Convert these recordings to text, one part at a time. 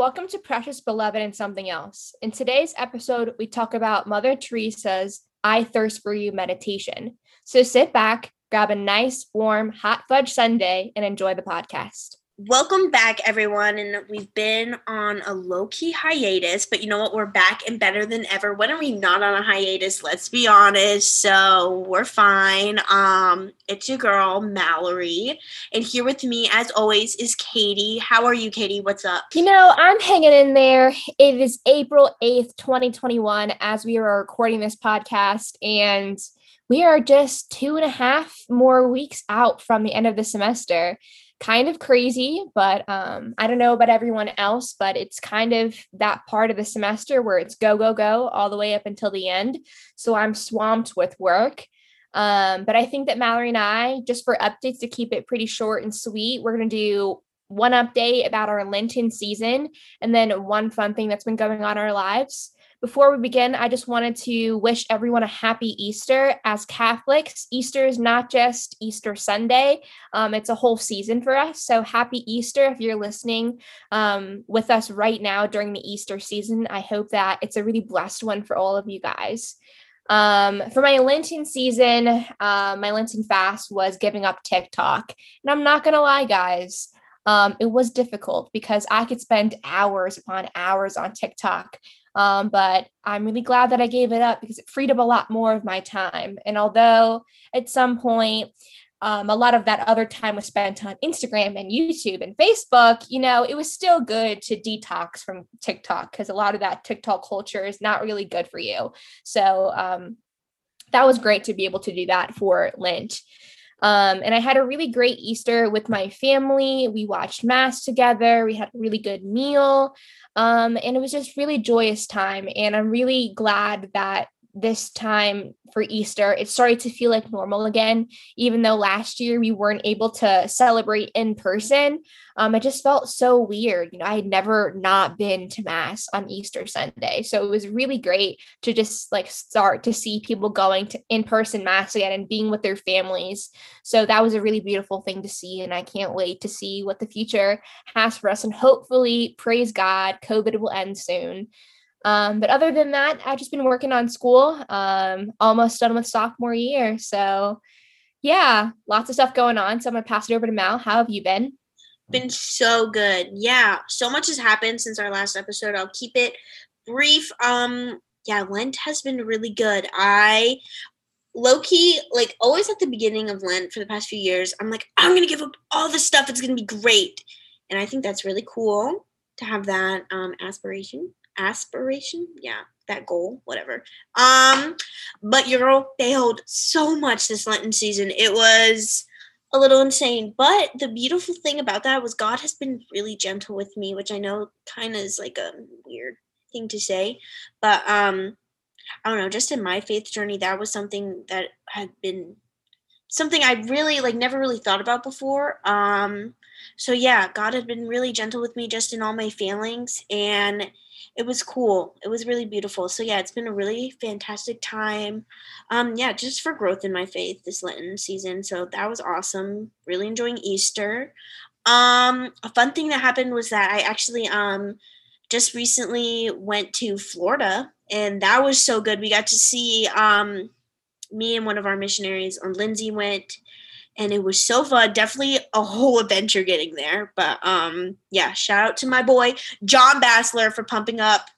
Welcome to Precious Beloved and Something Else. In today's episode, we talk about Mother Teresa's I Thirst for You meditation. So sit back, grab a nice, warm, hot fudge sundae, and enjoy the podcast. Welcome back, everyone. And we've been on a low key hiatus, but you know what? We're back and better than ever. When are we not on a hiatus? Let's be honest. So we're fine. Um, it's your girl, Mallory. And here with me, as always, is Katie. How are you, Katie? What's up? You know, I'm hanging in there. It is April 8th, 2021, as we are recording this podcast. And we are just two and a half more weeks out from the end of the semester kind of crazy, but um, I don't know about everyone else, but it's kind of that part of the semester where it's go, go, go all the way up until the end. So I'm swamped with work. Um, but I think that Mallory and I, just for updates to keep it pretty short and sweet, we're going to do one update about our Lenten season and then one fun thing that's been going on in our lives. Before we begin, I just wanted to wish everyone a happy Easter. As Catholics, Easter is not just Easter Sunday, um, it's a whole season for us. So happy Easter if you're listening um, with us right now during the Easter season. I hope that it's a really blessed one for all of you guys. Um, for my Lenten season, uh, my Lenten fast was giving up TikTok. And I'm not going to lie, guys. Um, it was difficult because I could spend hours upon hours on TikTok. Um, but I'm really glad that I gave it up because it freed up a lot more of my time. And although at some point, um, a lot of that other time was spent on Instagram and YouTube and Facebook, you know, it was still good to detox from TikTok because a lot of that TikTok culture is not really good for you. So um, that was great to be able to do that for Lent. Um, and I had a really great Easter with my family. We watched Mass together. We had a really good meal. Um, and it was just really joyous time. And I'm really glad that this time for Easter, it started to feel like normal again. Even though last year we weren't able to celebrate in person, um, it just felt so weird. You know, I had never not been to Mass on Easter Sunday. So it was really great to just like start to see people going to in person Mass again and being with their families. So that was a really beautiful thing to see. And I can't wait to see what the future has for us. And hopefully, praise God, COVID will end soon. Um, but other than that, I've just been working on school, um, almost done with sophomore year. So, yeah, lots of stuff going on. So, I'm going to pass it over to Mal. How have you been? Been so good. Yeah, so much has happened since our last episode. I'll keep it brief. Um, yeah, Lent has been really good. I low key, like always at the beginning of Lent for the past few years, I'm like, I'm gonna give up all this stuff. It's gonna be great, and I think that's really cool to have that um, aspiration aspiration yeah that goal whatever. Um but girl failed so much this lenten season. It was a little insane. But the beautiful thing about that was god has been really gentle with me which i know kind of is like a weird thing to say. But um i don't know just in my faith journey that was something that had been something i really like never really thought about before. Um so yeah god had been really gentle with me just in all my failings. And it was cool. It was really beautiful. So yeah, it's been a really fantastic time. Um, yeah, just for growth in my faith this Lenten season. So that was awesome. Really enjoying Easter. Um, a fun thing that happened was that I actually um just recently went to Florida and that was so good. We got to see um me and one of our missionaries on Lindsay went and it was so fun. Definitely a whole adventure getting there. But um, yeah, shout out to my boy John Bassler for pumping up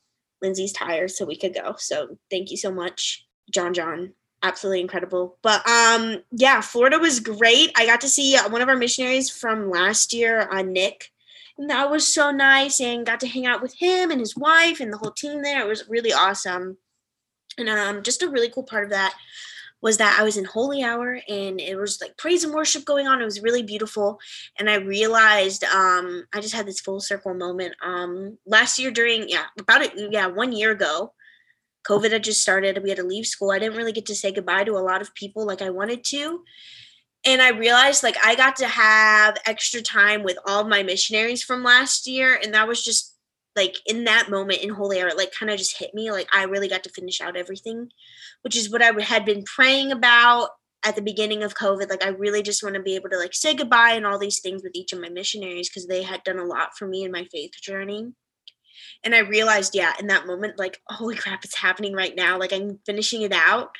Lindsay's tires so we could go. So thank you so much, John. John, absolutely incredible. But um, yeah, Florida was great. I got to see uh, one of our missionaries from last year, uh, Nick. And that was so nice, and got to hang out with him and his wife and the whole team there. It was really awesome, and um, just a really cool part of that was that I was in holy hour and it was like praise and worship going on. It was really beautiful. And I realized um I just had this full circle moment. Um last year during yeah, about it yeah, one year ago, COVID had just started. We had to leave school. I didn't really get to say goodbye to a lot of people like I wanted to. And I realized like I got to have extra time with all my missionaries from last year. And that was just like in that moment in holy hour, it like kind of just hit me. Like I really got to finish out everything, which is what I had been praying about at the beginning of COVID. Like I really just want to be able to like say goodbye and all these things with each of my missionaries because they had done a lot for me in my faith journey. And I realized, yeah, in that moment, like, holy crap, it's happening right now. Like, I'm finishing it out.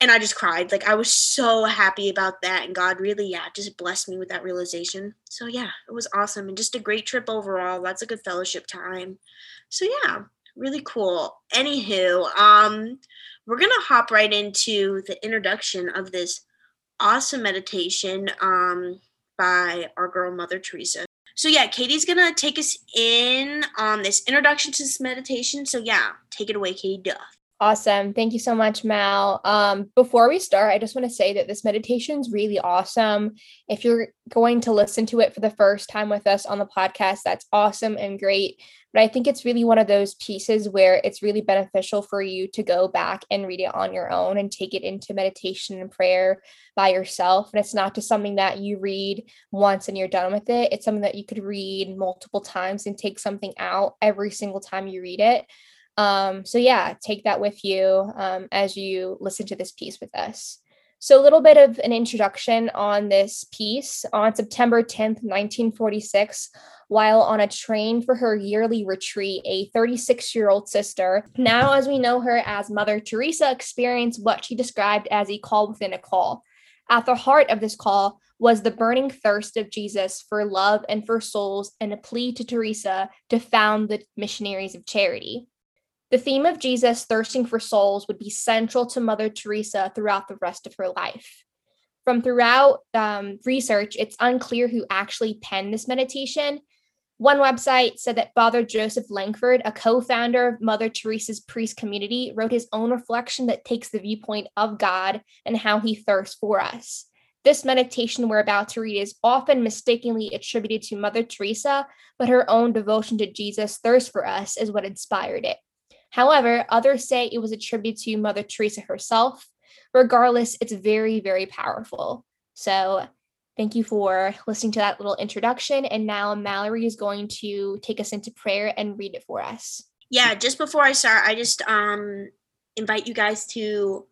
And I just cried. Like, I was so happy about that. And God really, yeah, just blessed me with that realization. So, yeah, it was awesome. And just a great trip overall. Lots of good fellowship time. So, yeah, really cool. Anywho, um, we're to hop right into the introduction of this awesome meditation um, by our girl, Mother Teresa. So yeah, Katie's gonna take us in on this introduction to this meditation. So yeah, take it away, Katie Duff. Awesome. Thank you so much, Mal. Um, before we start, I just want to say that this meditation is really awesome. If you're going to listen to it for the first time with us on the podcast, that's awesome and great. But I think it's really one of those pieces where it's really beneficial for you to go back and read it on your own and take it into meditation and prayer by yourself. And it's not just something that you read once and you're done with it. It's something that you could read multiple times and take something out every single time you read it. Um, so, yeah, take that with you um, as you listen to this piece with us. So, a little bit of an introduction on this piece. On September 10th, 1946, while on a train for her yearly retreat, a 36 year old sister, now as we know her as Mother Teresa, experienced what she described as a call within a call. At the heart of this call was the burning thirst of Jesus for love and for souls, and a plea to Teresa to found the missionaries of charity. The theme of Jesus thirsting for souls would be central to Mother Teresa throughout the rest of her life. From throughout um, research, it's unclear who actually penned this meditation, one website said that Father Joseph Langford, a co founder of Mother Teresa's priest community, wrote his own reflection that takes the viewpoint of God and how he thirsts for us. This meditation we're about to read is often mistakenly attributed to Mother Teresa, but her own devotion to Jesus' thirst for us is what inspired it. However, others say it was attributed to Mother Teresa herself. Regardless, it's very, very powerful. So Thank you for listening to that little introduction. And now Mallory is going to take us into prayer and read it for us. Yeah, just before I start, I just um invite you guys to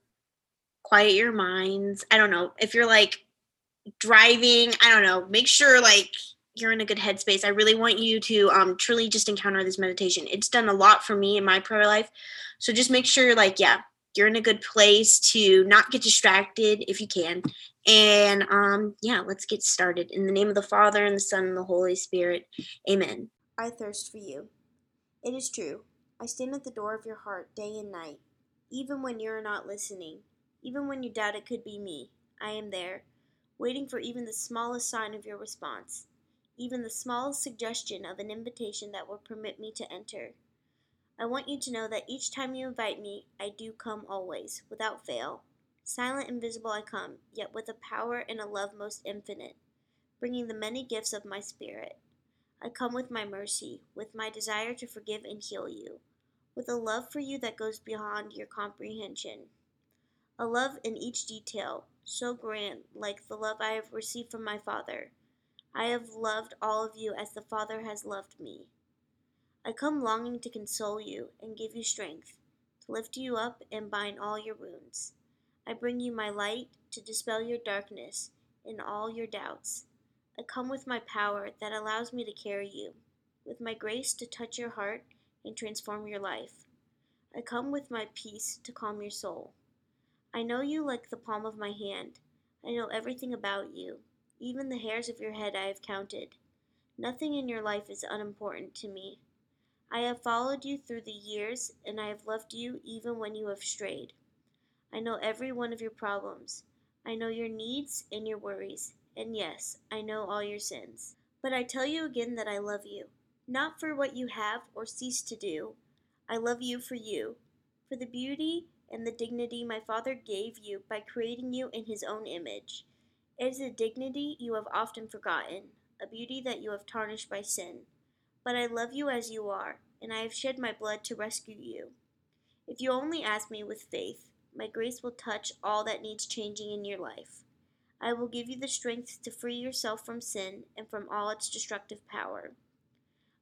quiet your minds. I don't know, if you're like driving, I don't know, make sure like you're in a good headspace. I really want you to um truly just encounter this meditation. It's done a lot for me in my prayer life. So just make sure like yeah, you're in a good place to not get distracted if you can and um, yeah, let's get started. In the name of the Father, and the Son, and the Holy Spirit. Amen. I thirst for you. It is true. I stand at the door of your heart day and night. Even when you are not listening, even when you doubt it could be me, I am there, waiting for even the smallest sign of your response, even the smallest suggestion of an invitation that will permit me to enter. I want you to know that each time you invite me, I do come always, without fail. Silent and visible I come, yet with a power and a love most infinite, bringing the many gifts of my spirit. I come with my mercy, with my desire to forgive and heal you, with a love for you that goes beyond your comprehension. A love in each detail, so grand, like the love I have received from my Father. I have loved all of you as the Father has loved me. I come longing to console you and give you strength, to lift you up and bind all your wounds. I bring you my light to dispel your darkness and all your doubts. I come with my power that allows me to carry you, with my grace to touch your heart and transform your life. I come with my peace to calm your soul. I know you like the palm of my hand. I know everything about you. Even the hairs of your head I have counted. Nothing in your life is unimportant to me. I have followed you through the years, and I have loved you even when you have strayed. I know every one of your problems. I know your needs and your worries. And yes, I know all your sins. But I tell you again that I love you, not for what you have or cease to do. I love you for you, for the beauty and the dignity my Father gave you by creating you in His own image. It is a dignity you have often forgotten, a beauty that you have tarnished by sin. But I love you as you are, and I have shed my blood to rescue you. If you only ask me with faith, my grace will touch all that needs changing in your life. I will give you the strength to free yourself from sin and from all its destructive power.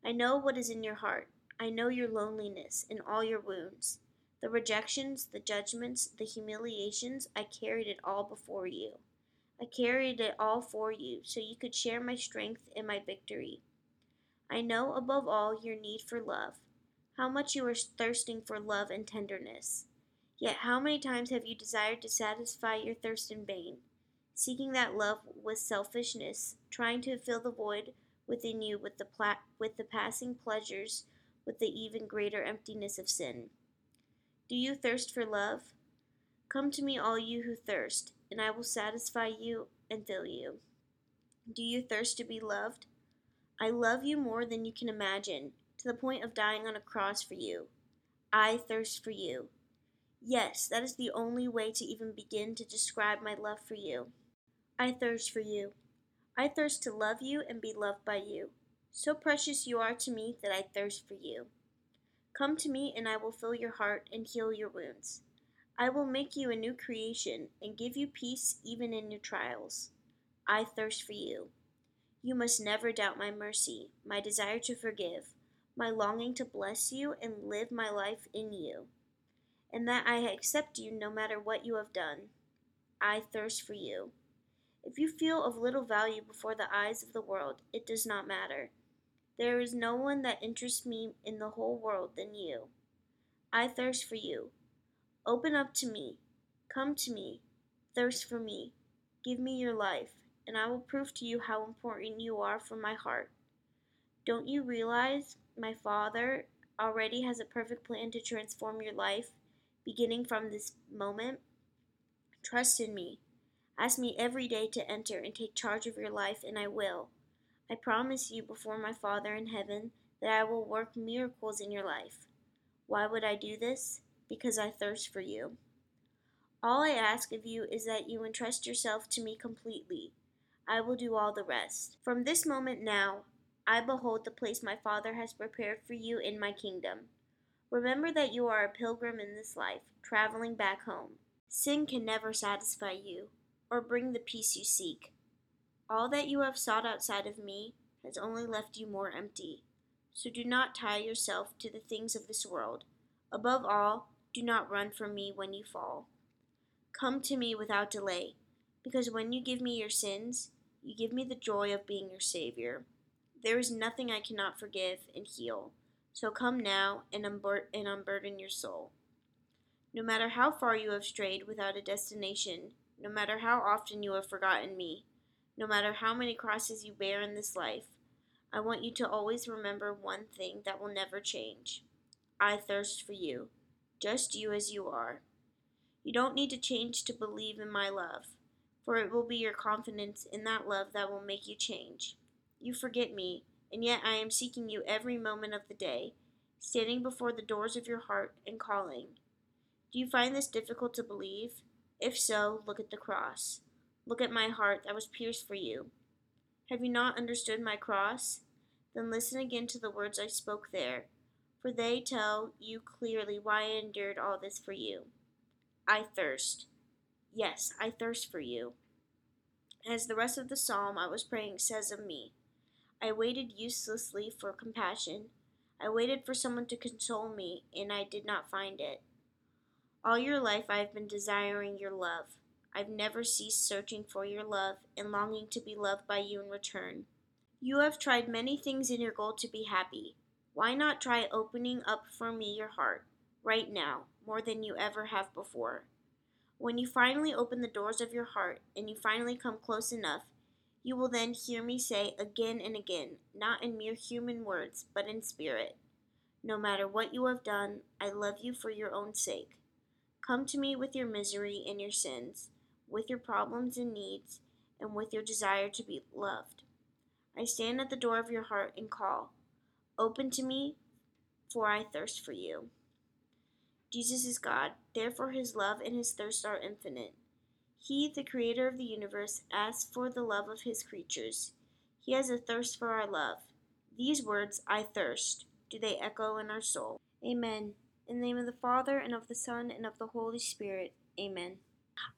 I know what is in your heart. I know your loneliness and all your wounds. The rejections, the judgments, the humiliations, I carried it all before you. I carried it all for you so you could share my strength and my victory. I know above all your need for love, how much you are thirsting for love and tenderness. Yet how many times have you desired to satisfy your thirst in vain, seeking that love with selfishness, trying to fill the void within you with the pla- with the passing pleasures, with the even greater emptiness of sin? Do you thirst for love? Come to me, all you who thirst, and I will satisfy you and fill you. Do you thirst to be loved? I love you more than you can imagine to the point of dying on a cross for you. I thirst for you. Yes, that is the only way to even begin to describe my love for you. I thirst for you. I thirst to love you and be loved by you. So precious you are to me that I thirst for you. Come to me, and I will fill your heart and heal your wounds. I will make you a new creation and give you peace even in your trials. I thirst for you. You must never doubt my mercy, my desire to forgive, my longing to bless you and live my life in you, and that I accept you no matter what you have done. I thirst for you. If you feel of little value before the eyes of the world, it does not matter. There is no one that interests me in the whole world than you. I thirst for you. Open up to me. Come to me. Thirst for me. Give me your life, and I will prove to you how important you are for my heart. Don't you realize my Father already has a perfect plan to transform your life, beginning from this moment. Trust in me. Ask me every day to enter and take charge of your life, and I will. I promise you before my Father in heaven that I will work miracles in your life. Why would I do this? Because I thirst for you. All I ask of you is that you entrust yourself to me completely. I will do all the rest. From this moment now, I behold the place my Father has prepared for you in my kingdom. Remember that you are a pilgrim in this life, traveling back home. Sin can never satisfy you, or bring the peace you seek. All that you have sought outside of me has only left you more empty. So do not tie yourself to the things of this world. Above all, do not run from me when you fall. Come to me without delay, because when you give me your sins, you give me the joy of being your Savior. There is nothing I cannot forgive and heal. So come now and, unbur- and unburden your soul. No matter how far you have strayed without a destination, no matter how often you have forgotten me, no matter how many crosses you bear in this life, I want you to always remember one thing that will never change. I thirst for you, just you as you are. You don't need to change to believe in my love, for it will be your confidence in that love that will make you change. You forget me, and yet I am seeking you every moment of the day, standing before the doors of your heart and calling. Do you find this difficult to believe? If so, look at the cross. Look at my heart that was pierced for you. Have you not understood my cross? Then listen again to the words I spoke there, for they tell you clearly why I endured all this for you. I thirst. Yes, I thirst for you. As the rest of the psalm I was praying says of me, I waited uselessly for compassion. I waited for someone to console me, and I did not find it. All your life I have been desiring your love. I've never ceased searching for your love and longing to be loved by you in return. You have tried many things in your goal to be happy. Why not try opening up for me your heart, right now, more than you ever have before? When you finally open the doors of your heart and you finally come close enough, you will then hear me say again and again, not in mere human words, but in spirit, No matter what you have done, I love you for your own sake. Come to me with your misery and your sins, with your problems and needs, and with your desire to be loved. I stand at the door of your heart and call. Open to me, for I thirst for you. Jesus is God, therefore his love and his thirst are infinite. He, the creator of the universe, asks for the love of his creatures. He has a thirst for our love. These words, I thirst, do they echo in our soul? Amen. In the name of the Father, and of the Son, and of the Holy Spirit. Amen.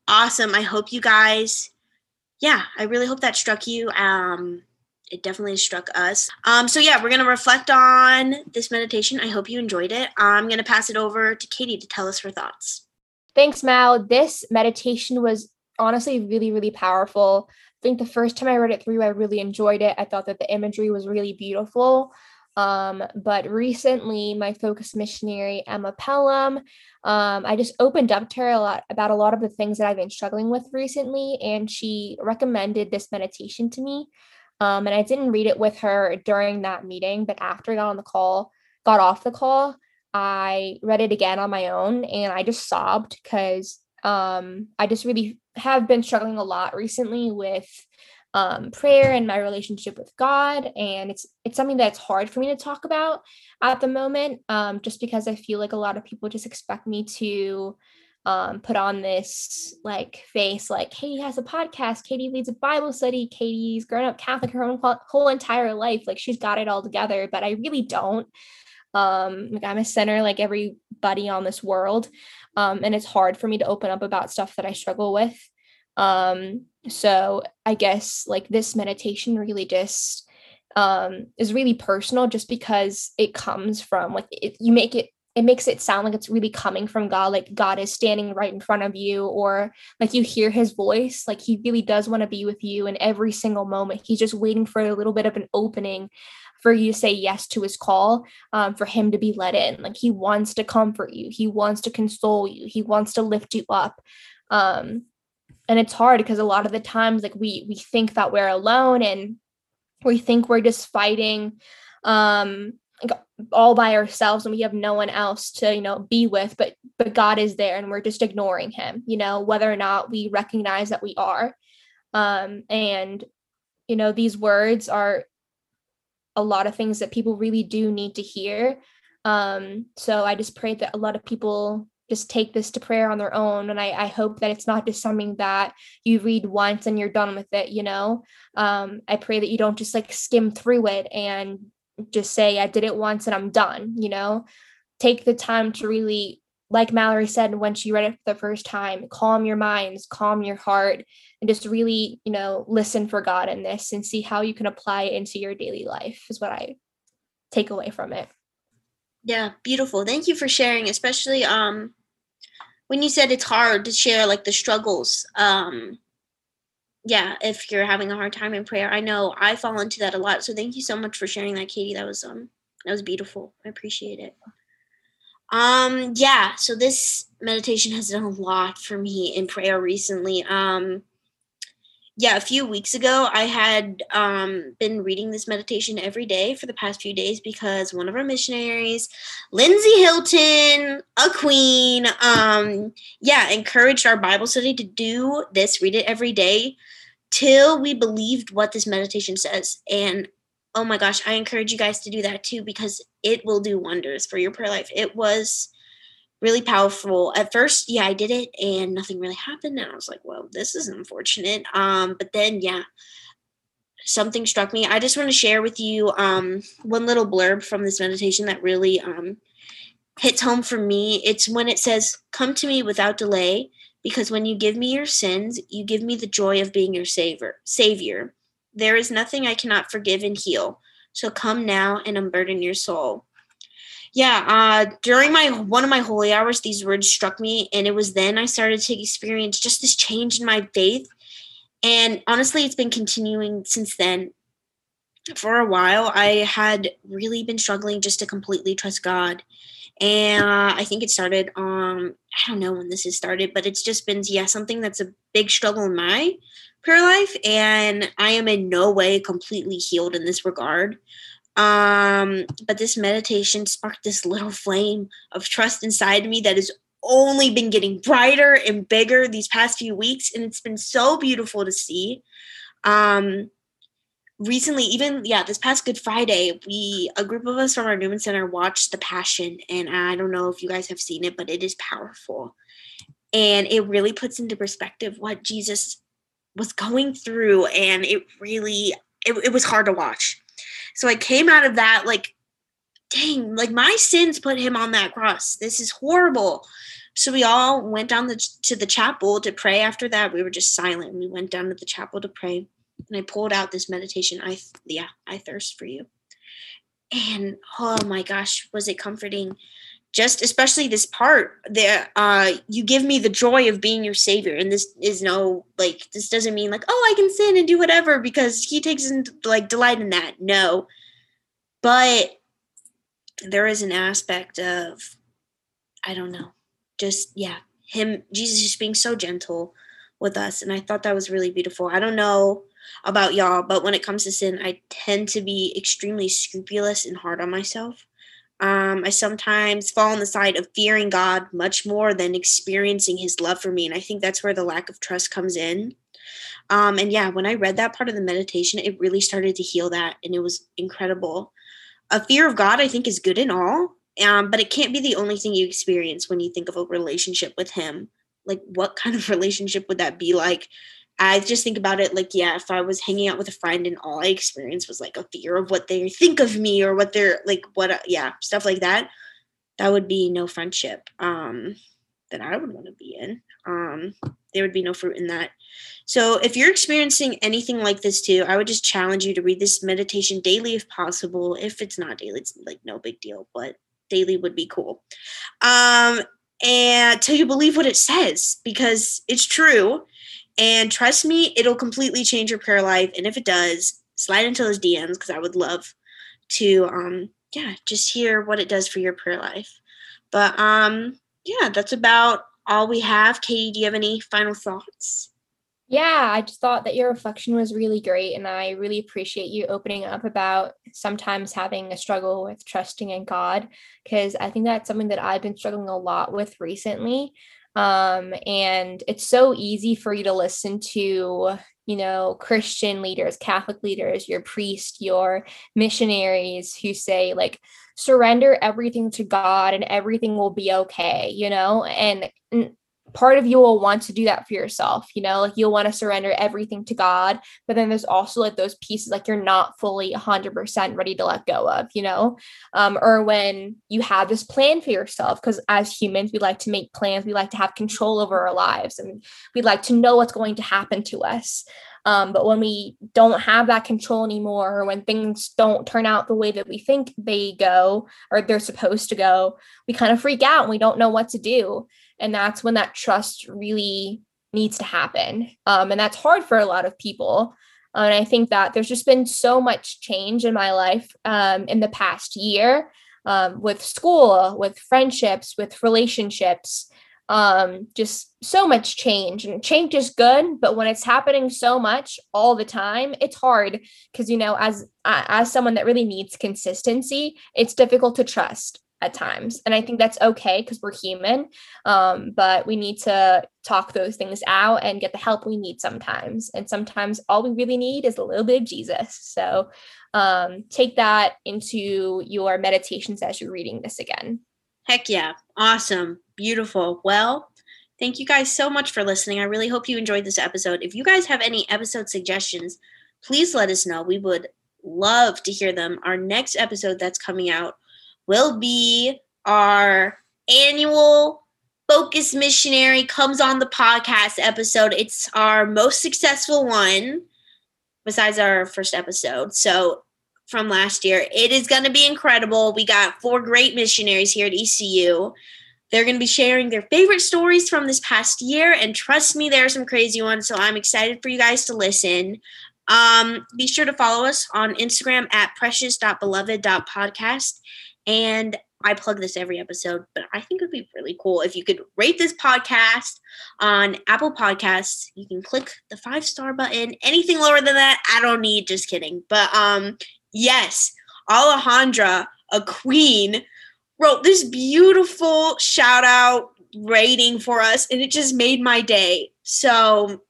Awesome. I hope you guys, yeah, I really hope that struck you. Um, it definitely struck us. Um, so yeah, we're gonna reflect on this meditation. I hope you enjoyed it. I'm gonna pass it over to Katie to tell us her thoughts. Thanks, Mal. This meditation was honestly really, really powerful. I think the first time I read it through, I really enjoyed it. I thought that the imagery was really beautiful. Um, but recently, my focus missionary, Emma Pelham, um, I just opened up to her a lot about a lot of the things that I've been struggling with recently, and she recommended this meditation to me. Um, and I didn't read it with her during that meeting, but after I got on the call, got off the call, I read it again on my own, and I just sobbed because um, I just really have been struggling a lot recently with um, prayer and my relationship with God. And it's it's something that's hard for me to talk about at the moment, um, just because I feel like a lot of people just expect me to um, put on this like face, like Katie has a podcast, Katie leads a Bible study, Katie's grown up Catholic her own whole entire life, like she's got it all together, but I really don't. Um, like I'm a sinner like everybody on this world, um, and it's hard for me to open up about stuff that I struggle with. Um, so I guess like this meditation really just um is really personal just because it comes from like it, you make it it makes it sound like it's really coming from God, like God is standing right in front of you, or like you hear his voice, like he really does want to be with you in every single moment. He's just waiting for a little bit of an opening for you to say yes to his call, um, for him to be let in. Like he wants to comfort you, he wants to console you, he wants to lift you up. Um, and it's hard because a lot of the times like we we think that we're alone and we think we're just fighting um all by ourselves and we have no one else to you know be with but but god is there and we're just ignoring him you know whether or not we recognize that we are. Um and you know these words are a lot of things that people really do need to hear. Um so i just pray that a lot of people just take this to prayer on their own and I, I hope that it's not just something that you read once and you're done with it you know? Um, i pray that you don't just like skim through it and just say i did it once and i'm done you know? Take the time to really like mallory said when she read it for the first time calm your minds calm your heart and just really you know listen for god in this and see how you can apply it into your daily life is what i take away from it. Yeah beautiful. Thank you for sharing especially um when you said it's hard to share like the struggles um yeah if you're having a hard time in prayer. I know i fall into that a lot so thank you so much for sharing that katie. That was um that was beautiful. I appreciate it. Um yeah so this meditation has done a lot for me in prayer recently. Um yeah, a few weeks ago, I had um, been reading this meditation every day for the past few days because one of our missionaries, Lindsay Hilton, a queen, um, yeah, encouraged our Bible study to do this, read it every day till we believed what this meditation says. And oh my gosh, I encourage you guys to do that too because it will do wonders for your prayer life. It was really powerful. At first, yeah, I did it and nothing really happened. And I was like, well, this is unfortunate. Um, but then, yeah, something struck me. I just want to share with you um, one little blurb from this meditation that really um, hits home for me. It's when it says, Come to me without delay, because when you give me your sins, you give me the joy of being your savior. Savior. There is nothing I cannot forgive and heal. So come now and unburden your soul yeah uh during my one of my holy hours these words struck me and it was then i started to experience just this change in my faith and honestly it's been continuing since then for a while i had really been struggling just to completely trust god and uh, i think it started um i don't know when this has started but it's just been yeah something that's a big struggle in my prayer life and i am in no way completely healed in this regard um, but this meditation sparked this little flame of trust inside me that has only been getting brighter and bigger these past few weeks. And it's been so beautiful to see. Um, recently, even, yeah, this past Good Friday, we, a group of us from our Newman Center watched The Passion. And I don't know if you guys have seen it, but it is powerful. And it really puts into perspective what Jesus was going through. And it really, it, it was hard to watch so I came out of that like, dang, like my sins put him on that cross. This is horrible. So we all went down the, to the chapel to pray. After that, we were just silent. We went down to the chapel to pray, and I pulled out this meditation. I yeah, I thirst for you. And oh my gosh, was it comforting? Just especially this part that uh, you give me the joy of being your savior, and this is no like this doesn't mean like oh I can sin and do whatever because he takes in, like delight in that. No, but there is an aspect of I don't know, just yeah, him Jesus just being so gentle with us and I thought that was really beautiful. I don't know about y'all, but when it comes to sin, I tend to be extremely scrupulous and hard on myself. Um, I sometimes fall on the side of fearing God much more than experiencing his love for me. And I think that's where the lack of trust comes in. Um, and yeah, when I read that part of the meditation, it really started to heal that. And it was incredible. A fear of God, I think, is good and all, um, but it can't be the only thing you experience when you think of a relationship with Him. Like, what kind of relationship would that be like? I just think about it like, yeah, if I was hanging out with a friend and all I experienced was like a fear of what they think of me or what they're like, what, uh, yeah, stuff like that, that would be no friendship um, that I would want to be in. Um, there would be no fruit in that. So if you're experiencing anything like this too, I would just challenge you to read this meditation daily if possible. If it's not daily, it's like no big deal, but daily would be cool. Um, and till you believe what it says because it's true and trust me, it'll completely change your prayer life. And if it does, slide into those DMs because I would love to um yeah, just hear what it does for your prayer life. But um yeah, that's about all we have. Katie, do you have any final thoughts? Yeah, I just thought that your reflection was really great. And I really appreciate you opening up about sometimes having a struggle with trusting in God, because I think that's something that I've been struggling a lot with recently. Um, and it's so easy for you to listen to, you know, Christian leaders, Catholic leaders, your priest, your missionaries who say, like, surrender everything to God and everything will be okay, you know? And, and part of you will want to do that for yourself you know like you'll want to surrender everything to god but then there's also like those pieces like you're not fully 100% ready to let go of you know um, or when you have this plan for yourself because as humans we like to make plans we like to have control over our lives and we like to know what's going to happen to us um, but when we don't have that control anymore, or when things don't turn out the way that we think they go or they're supposed to go, we kind of freak out and we don't know what to do. And that's when that trust really needs to happen. Um, and that's hard for a lot of people. Uh, and I think that there's just been so much change in my life um, in the past year um, with school, with friendships, with relationships, um, just so much change. And change is good, but when it's happening so much all the time, it's hard because, you know, as as someone that really needs consistency, it's difficult to trust at times. And i think that's okay because we're human um, but we need to talk those things out and get the help we need sometimes. And sometimes all we really need is a little bit of jesus. So um, take that into your meditations as you're reading this again. Heck yeah. Awesome. Beautiful. Well thank you guys so much for listening. I really hope you enjoyed this episode. If you guys have any episode suggestions please let us know. We would love to hear them. Our next episode that's coming out will be our annual Focus Missionary comes on the podcast episode. It's our most successful one besides our first episode. So from last year, it is going to be incredible. We got four great missionaries here at ECU. They're going to be sharing their favorite stories from this past year. And trust me, there are some crazy ones. So I'm excited for you guys to listen. Um, be sure to follow us on Instagram at precious.beloved.podcast and I plug this every episode, but I think it would be really cool if you could rate this podcast on Apple Podcasts. You can click the five star button. Anything lower than that, I don't need. Just kidding. But um, yes, Alejandra, a queen, wrote this beautiful shout out rating for us, and it just made my day. So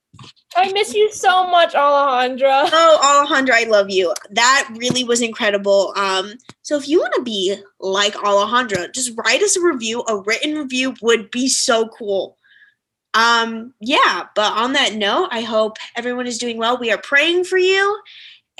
I miss you so much, Alejandra. Oh, Alejandra, I love you. That really was incredible. Um, so if you want to be like Alejandra, just write us a review. A written review would be so cool. Um, yeah, but on that note, I hope everyone is doing well. We are praying for you.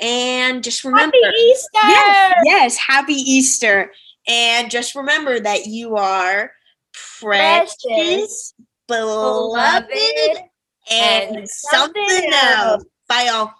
And just remember Happy Easter! Yes, yes, happy Easter. And just remember that you are precious, precious beloved and, something, something else. else. Bye, y'all.